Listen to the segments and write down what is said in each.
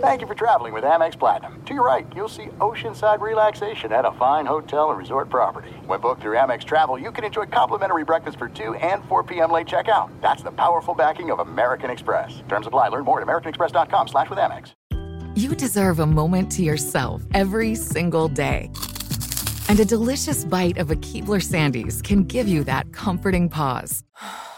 Thank you for traveling with Amex Platinum. To your right, you'll see oceanside relaxation at a fine hotel and resort property. When booked through Amex Travel, you can enjoy complimentary breakfast for 2 and 4 p.m. late checkout. That's the powerful backing of American Express. Terms apply. Learn more at americanexpress.com slash with Amex. You deserve a moment to yourself every single day. And a delicious bite of a Keebler Sandies can give you that comforting pause.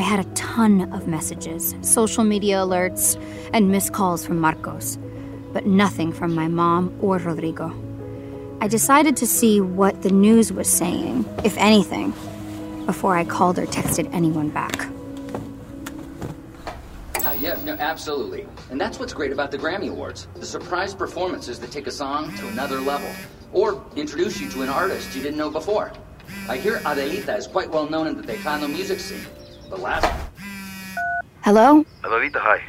I had a ton of messages, social media alerts, and missed calls from Marcos, but nothing from my mom or Rodrigo. I decided to see what the news was saying, if anything, before I called or texted anyone back. Uh, yeah, no, absolutely. And that's what's great about the Grammy Awards the surprise performances that take a song to another level or introduce you to an artist you didn't know before. I hear Adelita is quite well known in the Tejano music scene. The last. Hello? Adelita, hi.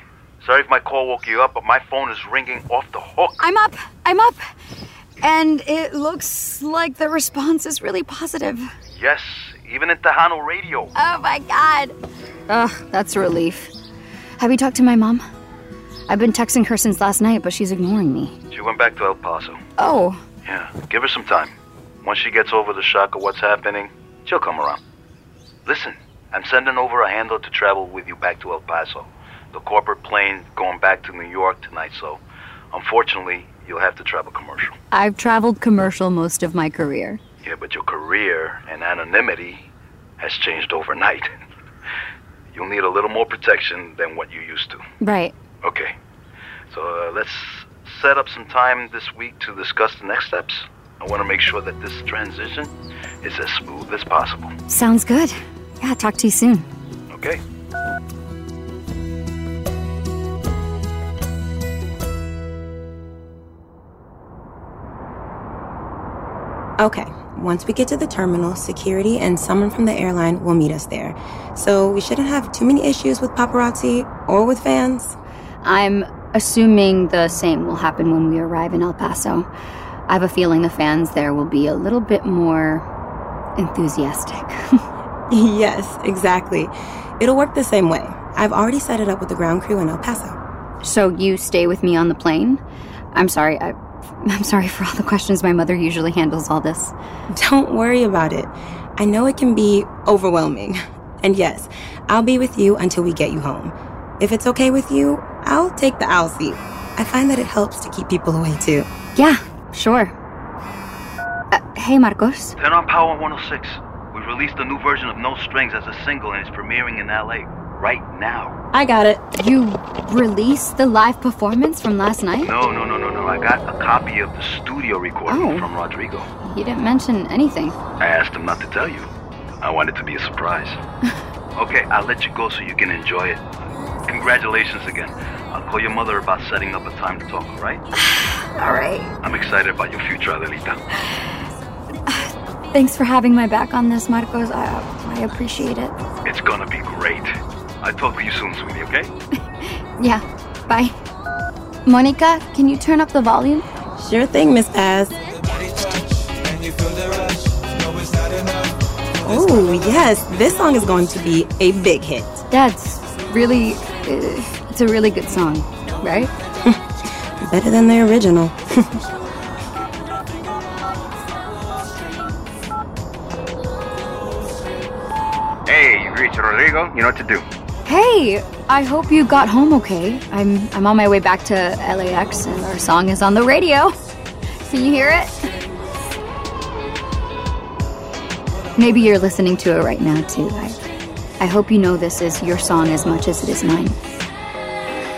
Sorry if my call woke you up, but my phone is ringing off the hook. I'm up! I'm up! And it looks like the response is really positive. Yes, even in Tejano radio. Oh my god! Ugh, that's a relief. Have you talked to my mom? I've been texting her since last night, but she's ignoring me. She went back to El Paso. Oh, Yeah, give her some time. Once she gets over the shock of what's happening, she'll come around. Listen, I'm sending over a handler to travel with you back to El Paso. The corporate plane going back to New York tonight, so unfortunately, you'll have to travel commercial. I've traveled commercial most of my career. Yeah, but your career and anonymity has changed overnight. You'll need a little more protection than what you used to. Right. Okay. So uh, let's set up some time this week to discuss the next steps. I want to make sure that this transition is as smooth as possible. Sounds good. Yeah, talk to you soon. Okay? Okay, once we get to the terminal, security and someone from the airline will meet us there. So we shouldn't have too many issues with paparazzi or with fans. I'm assuming the same will happen when we arrive in El Paso. I have a feeling the fans there will be a little bit more enthusiastic. yes, exactly. It'll work the same way. I've already set it up with the ground crew in El Paso. so you stay with me on the plane? I'm sorry. I, I'm sorry for all the questions. My mother usually handles all this. Don't worry about it. I know it can be overwhelming. And yes, I'll be with you until we get you home. If it's okay with you, I'll take the aisle seat. I find that it helps to keep people away too. Yeah, sure. Uh, hey, Marcos. Turn on Power 106. Released a new version of No Strings as a single and it's premiering in LA right now. I got it. You released the live performance from last night? No, no, no, no, no. I got a copy of the studio recording Oh. from Rodrigo. He didn't mention anything. I asked him not to tell you. I want it to be a surprise. okay, I'll let you go so you can enjoy it. Congratulations again. I'll call your mother about setting up a time to talk, all right? All right. I'm excited about your future, Adelita. Thanks for having my back on this, Marcos. I, I appreciate it. It's gonna be great. I'll talk to you soon, sweetie, okay? Yeah, bye. Monica, can you turn up the volume? Sure thing, Miss Paz. Oh, yes, this song is going to be a big hit. That's really, uh, it's a really good song, right? Better than the original. Rodrigo. You know what to do. Hey, I hope you got home okay. I'm I'm on my way back to LAX, and our song is on the radio. Can you hear it? Maybe you're listening to it right now too. I I hope you know this is your song as much as it is mine.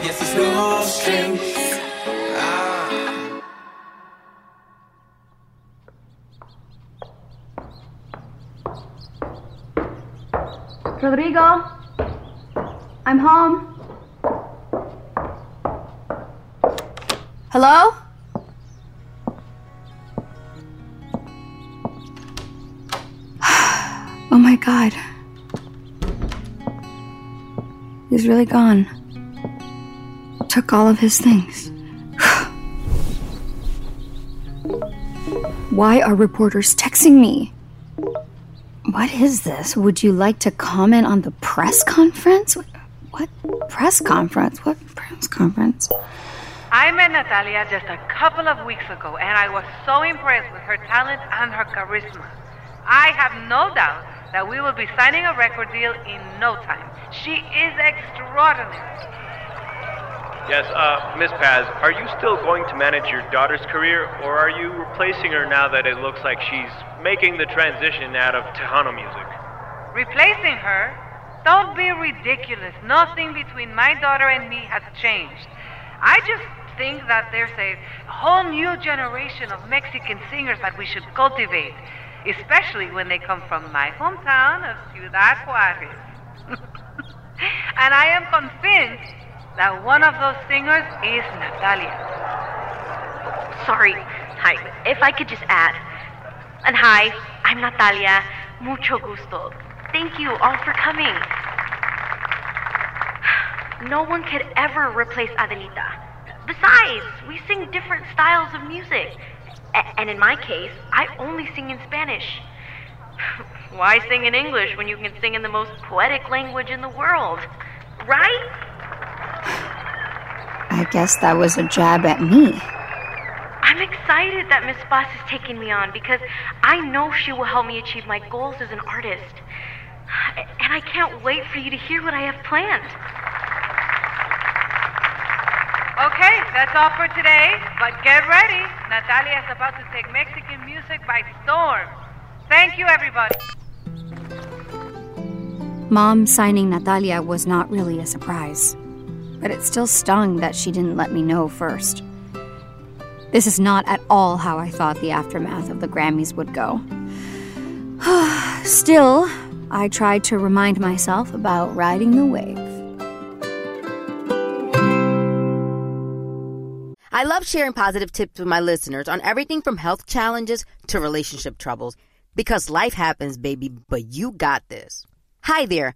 Yes, Rodrigo, I'm home. Hello? oh my god. He's really gone. Took all of his things. Why are reporters texting me? What is this? Would you like to comment on the press conference? What, press conference? What press conference? I met Natalia just a couple of weeks ago, and I was so impressed with her talent and her charisma. I have no doubt that we will be signing a record deal in no time. She is extraordinary. Yes, uh, Miss Paz, are you still going to manage your daughter's career, or are you replacing her now that it looks like she's making the transition out of Tejano music? Replacing her? Don't be ridiculous. Nothing between my daughter and me has changed. I just think that there's a whole new generation of Mexican singers that we should cultivate, especially when they come from my hometown of Ciudad Juarez. and I am convinced that one of those singers is Natalia. Sorry. Hi. If I could just add. And hi, I'm Natalia. Mucho gusto. Thank you all for coming. No one could ever replace Adelita. Besides, we sing different styles of music. A- and in my case, I only sing in Spanish. Why sing in English when you can sing in the most poetic language in the world? Right? I guess that was a jab at me. I'm excited that Miss Paz is taking me on because I know she will help me achieve my goals as an artist. And I can't wait for you to hear what I have planned. Okay, that's all for today, but get ready. Natalia is about to take Mexican music by storm. Thank you, everybody. Mom signing Natalia was not really a surprise, but it still stung that she didn't let me know first. This is not at all how I thought the aftermath of the Grammys would go. Still, I tried to remind myself about riding the wave. I love sharing positive tips with my listeners on everything from health challenges to relationship troubles because life happens, baby, but you got this. Hi there,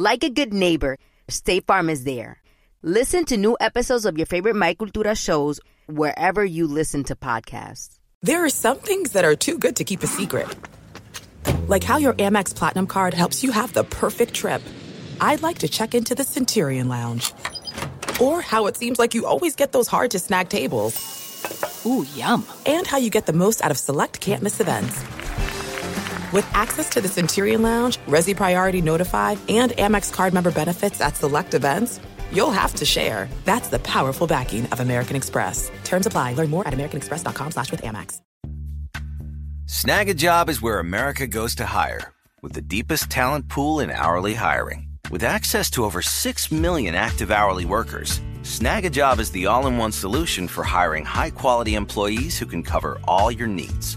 Like a good neighbor, State Farm is there. Listen to new episodes of your favorite My Cultura shows wherever you listen to podcasts. There are some things that are too good to keep a secret. Like how your Amex Platinum card helps you have the perfect trip. I'd like to check into the Centurion Lounge. Or how it seems like you always get those hard to snag tables. Ooh, yum. And how you get the most out of select can't miss events. With access to the Centurion Lounge, Resy Priority Notified, and Amex card member benefits at select events, you'll have to share. That's the powerful backing of American Express. Terms apply. Learn more at americanexpress.com slash with Amex. Snagajob is where America goes to hire, with the deepest talent pool in hourly hiring. With access to over 6 million active hourly workers, Snagajob is the all-in-one solution for hiring high-quality employees who can cover all your needs.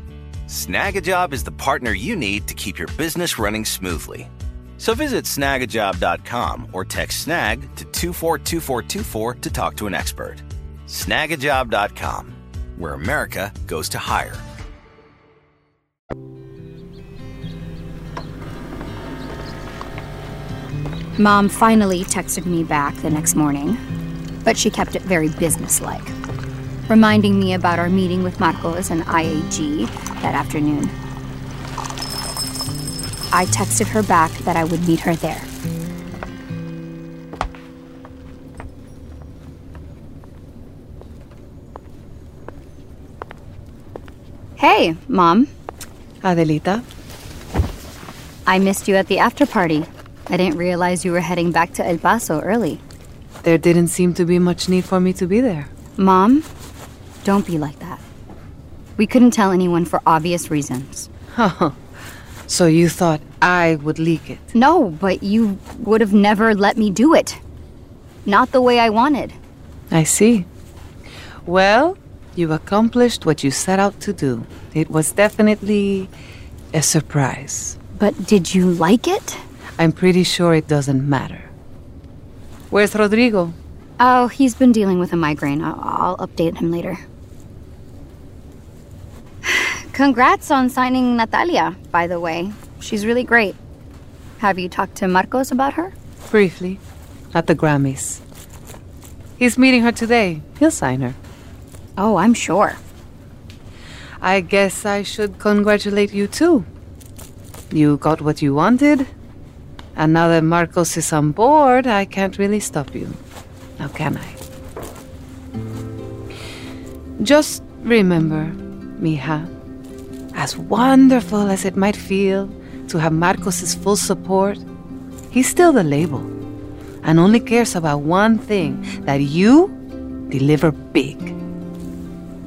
Snagajob is the partner you need to keep your business running smoothly. So visit snagajob.com or text snag to 242424 to talk to an expert. Snagajob.com, where America goes to hire. Mom finally texted me back the next morning, but she kept it very businesslike, reminding me about our meeting with Marcos and IAG that afternoon. I texted her back that I would meet her there. Hey, Mom. Adelita? I missed you at the after party. I didn't realize you were heading back to El Paso early. There didn't seem to be much need for me to be there. Mom, don't be like that. We couldn't tell anyone for obvious reasons. so you thought I would leak it? No, but you would have never let me do it. Not the way I wanted. I see. Well, you accomplished what you set out to do. It was definitely a surprise. But did you like it? I'm pretty sure it doesn't matter. Where's Rodrigo? Oh, he's been dealing with a migraine. I'll, I'll update him later. Congrats on signing Natalia, by the way. She's really great. Have you talked to Marcos about her? Briefly. At the Grammys. He's meeting her today. He'll sign her. Oh, I'm sure. I guess I should congratulate you too. You got what you wanted, and now that Marcos is on board, I can't really stop you. Now, can I? Just remember, mija, as wonderful as it might feel to have Marcos's full support, he's still the label and only cares about one thing that you deliver big.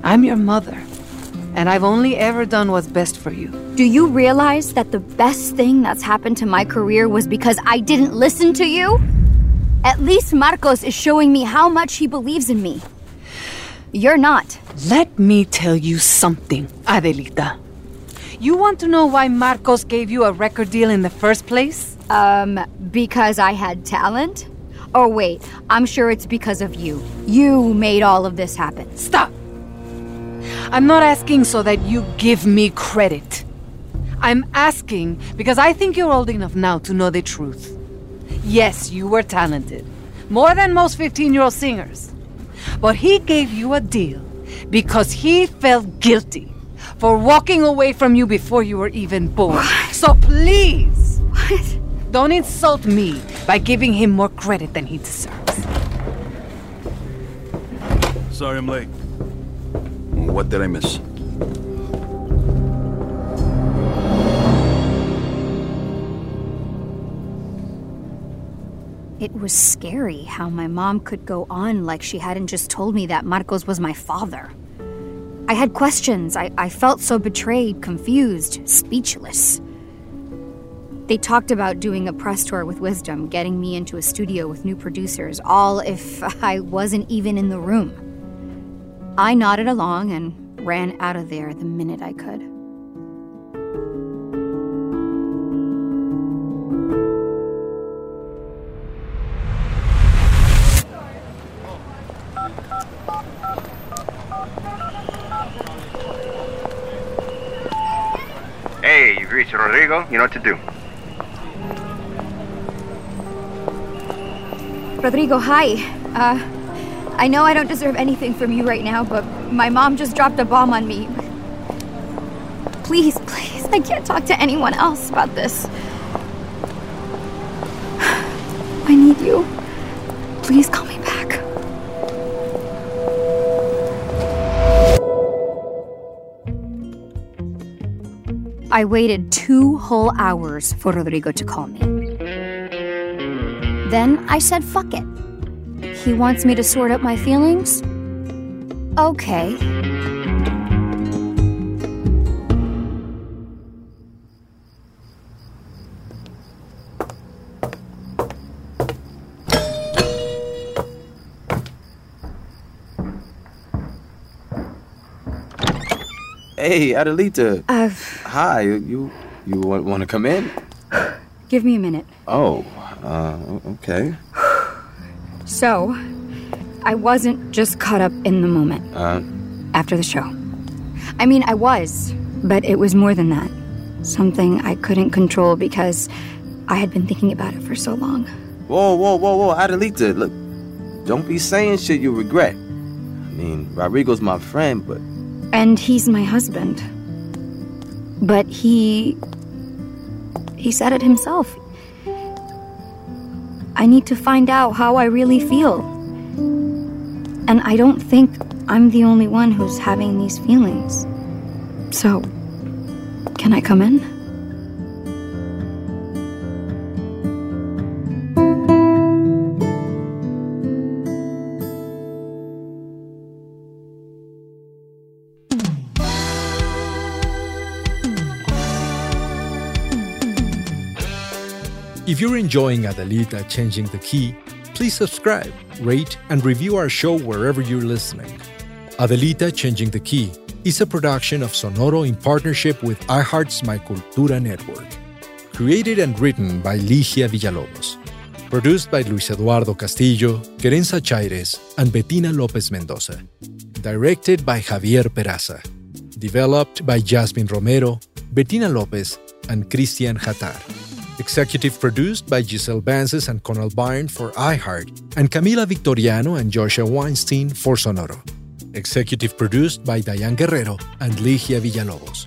I'm your mother, and I've only ever done what's best for you. Do you realize that the best thing that's happened to my career was because I didn't listen to you? At least Marcos is showing me how much he believes in me. You're not. Let me tell you something, Adelita. You want to know why Marcos gave you a record deal in the first place? Um, because I had talent? Oh, wait, I'm sure it's because of you. You made all of this happen. Stop! I'm not asking so that you give me credit. I'm asking because I think you're old enough now to know the truth. Yes, you were talented, more than most 15 year old singers. But he gave you a deal because he felt guilty for walking away from you before you were even born. What? So please, what? Don't insult me by giving him more credit than he deserves. Sorry I'm late. What did I miss? It was scary how my mom could go on like she hadn't just told me that Marcos was my father. I had questions. I, I felt so betrayed, confused, speechless. They talked about doing a press tour with Wisdom, getting me into a studio with new producers, all if I wasn't even in the room. I nodded along and ran out of there the minute I could. Hey, Rodrigo. You know what to do. Rodrigo, hi. Uh, I know I don't deserve anything from you right now, but my mom just dropped a bomb on me. Please, please, I can't talk to anyone else about this. I need you. I waited two whole hours for Rodrigo to call me. Then I said, fuck it. He wants me to sort out my feelings? Okay. Hey, Adelita. Uh, Hi. You you want, want to come in? give me a minute. Oh, uh, okay. So, I wasn't just caught up in the moment Uh, after the show. I mean, I was, but it was more than that. Something I couldn't control because I had been thinking about it for so long. whoa, whoa, whoa, whoa, Adelita. Look, don't be saying shit you regret. I mean, Rodrigo's my friend, but And he's my husband. But he. He said it himself. I need to find out how I really feel. And I don't think I'm the only one who's having these feelings. So, can I come in? If you're enjoying Adelita Changing the Key, please subscribe, rate, and review our show wherever you're listening. Adelita Changing the Key is a production of Sonoro in partnership with iHeart's My Cultura network. Created and written by Ligia Villalobos. Produced by Luis Eduardo Castillo, Querenza Chaires, and Bettina Lopez Mendoza. Directed by Javier Peraza. Developed by Jasmine Romero, Bettina Lopez, and Christian Hatar. Executive produced by Giselle Bances and Conal Byrne for iHeart, and Camila Victoriano and Joshua Weinstein for Sonoro. Executive produced by Diane Guerrero and Ligia Villalobos.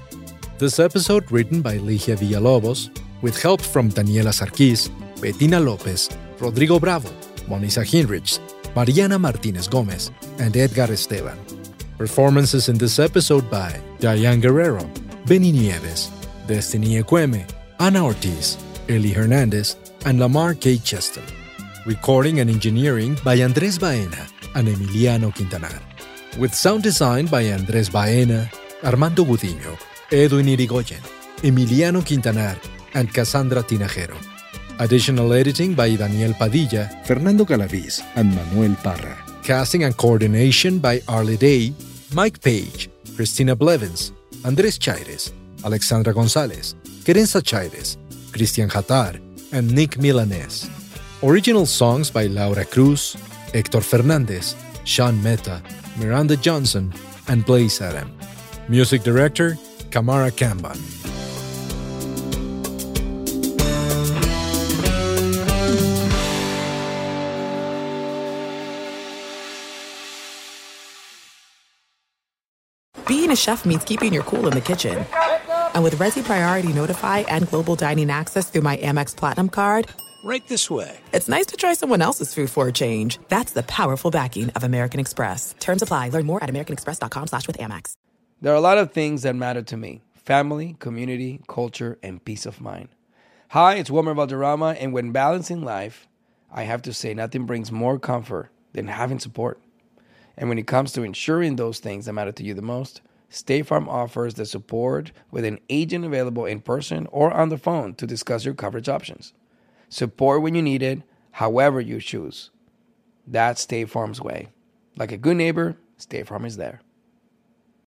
This episode written by Ligia Villalobos, with help from Daniela Sarkis, Bettina Lopez, Rodrigo Bravo, Monisa Hinrichs, Mariana Martinez Gomez, and Edgar Esteban. Performances in this episode by Diane Guerrero, Benny Nieves, Destiny Equeme, Ana Ortiz, Eli Hernandez, and Lamar K. Cheston. Recording and engineering by Andres Baena and Emiliano Quintanar. With sound design by Andres Baena, Armando Budiño, Edwin Irigoyen, Emiliano Quintanar, and Cassandra Tinajero. Additional editing by Daniel Padilla, Fernando Galaviz, and Manuel Parra. Casting and coordination by Arlie Day, Mike Page, Christina Blevins, Andres Chaires, Alexandra Gonzalez, Querenza Chaires, Christian Hatar, and Nick Milanes. Original songs by Laura Cruz, Hector Fernandez, Sean Meta, Miranda Johnson, and Blaze Adam. Music director, Kamara Kamban. Being a chef means keeping your cool in the kitchen. And with Resy Priority Notify and Global Dining Access through my Amex Platinum card, Right this way. it's nice to try someone else's food for a change. That's the powerful backing of American Express. Terms apply. Learn more at americanexpress.com slash with Amex. There are a lot of things that matter to me family, community, culture, and peace of mind. Hi, it's Wilmer Valderrama, and when balancing life, I have to say nothing brings more comfort than having support. And when it comes to ensuring those things that matter to you the most, State Farm offers the support with an agent available in person or on the phone to discuss your coverage options. Support when you need it, however you choose. That's State Farm's way. Like a good neighbor, State Farm is there.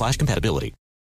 slash compatibility.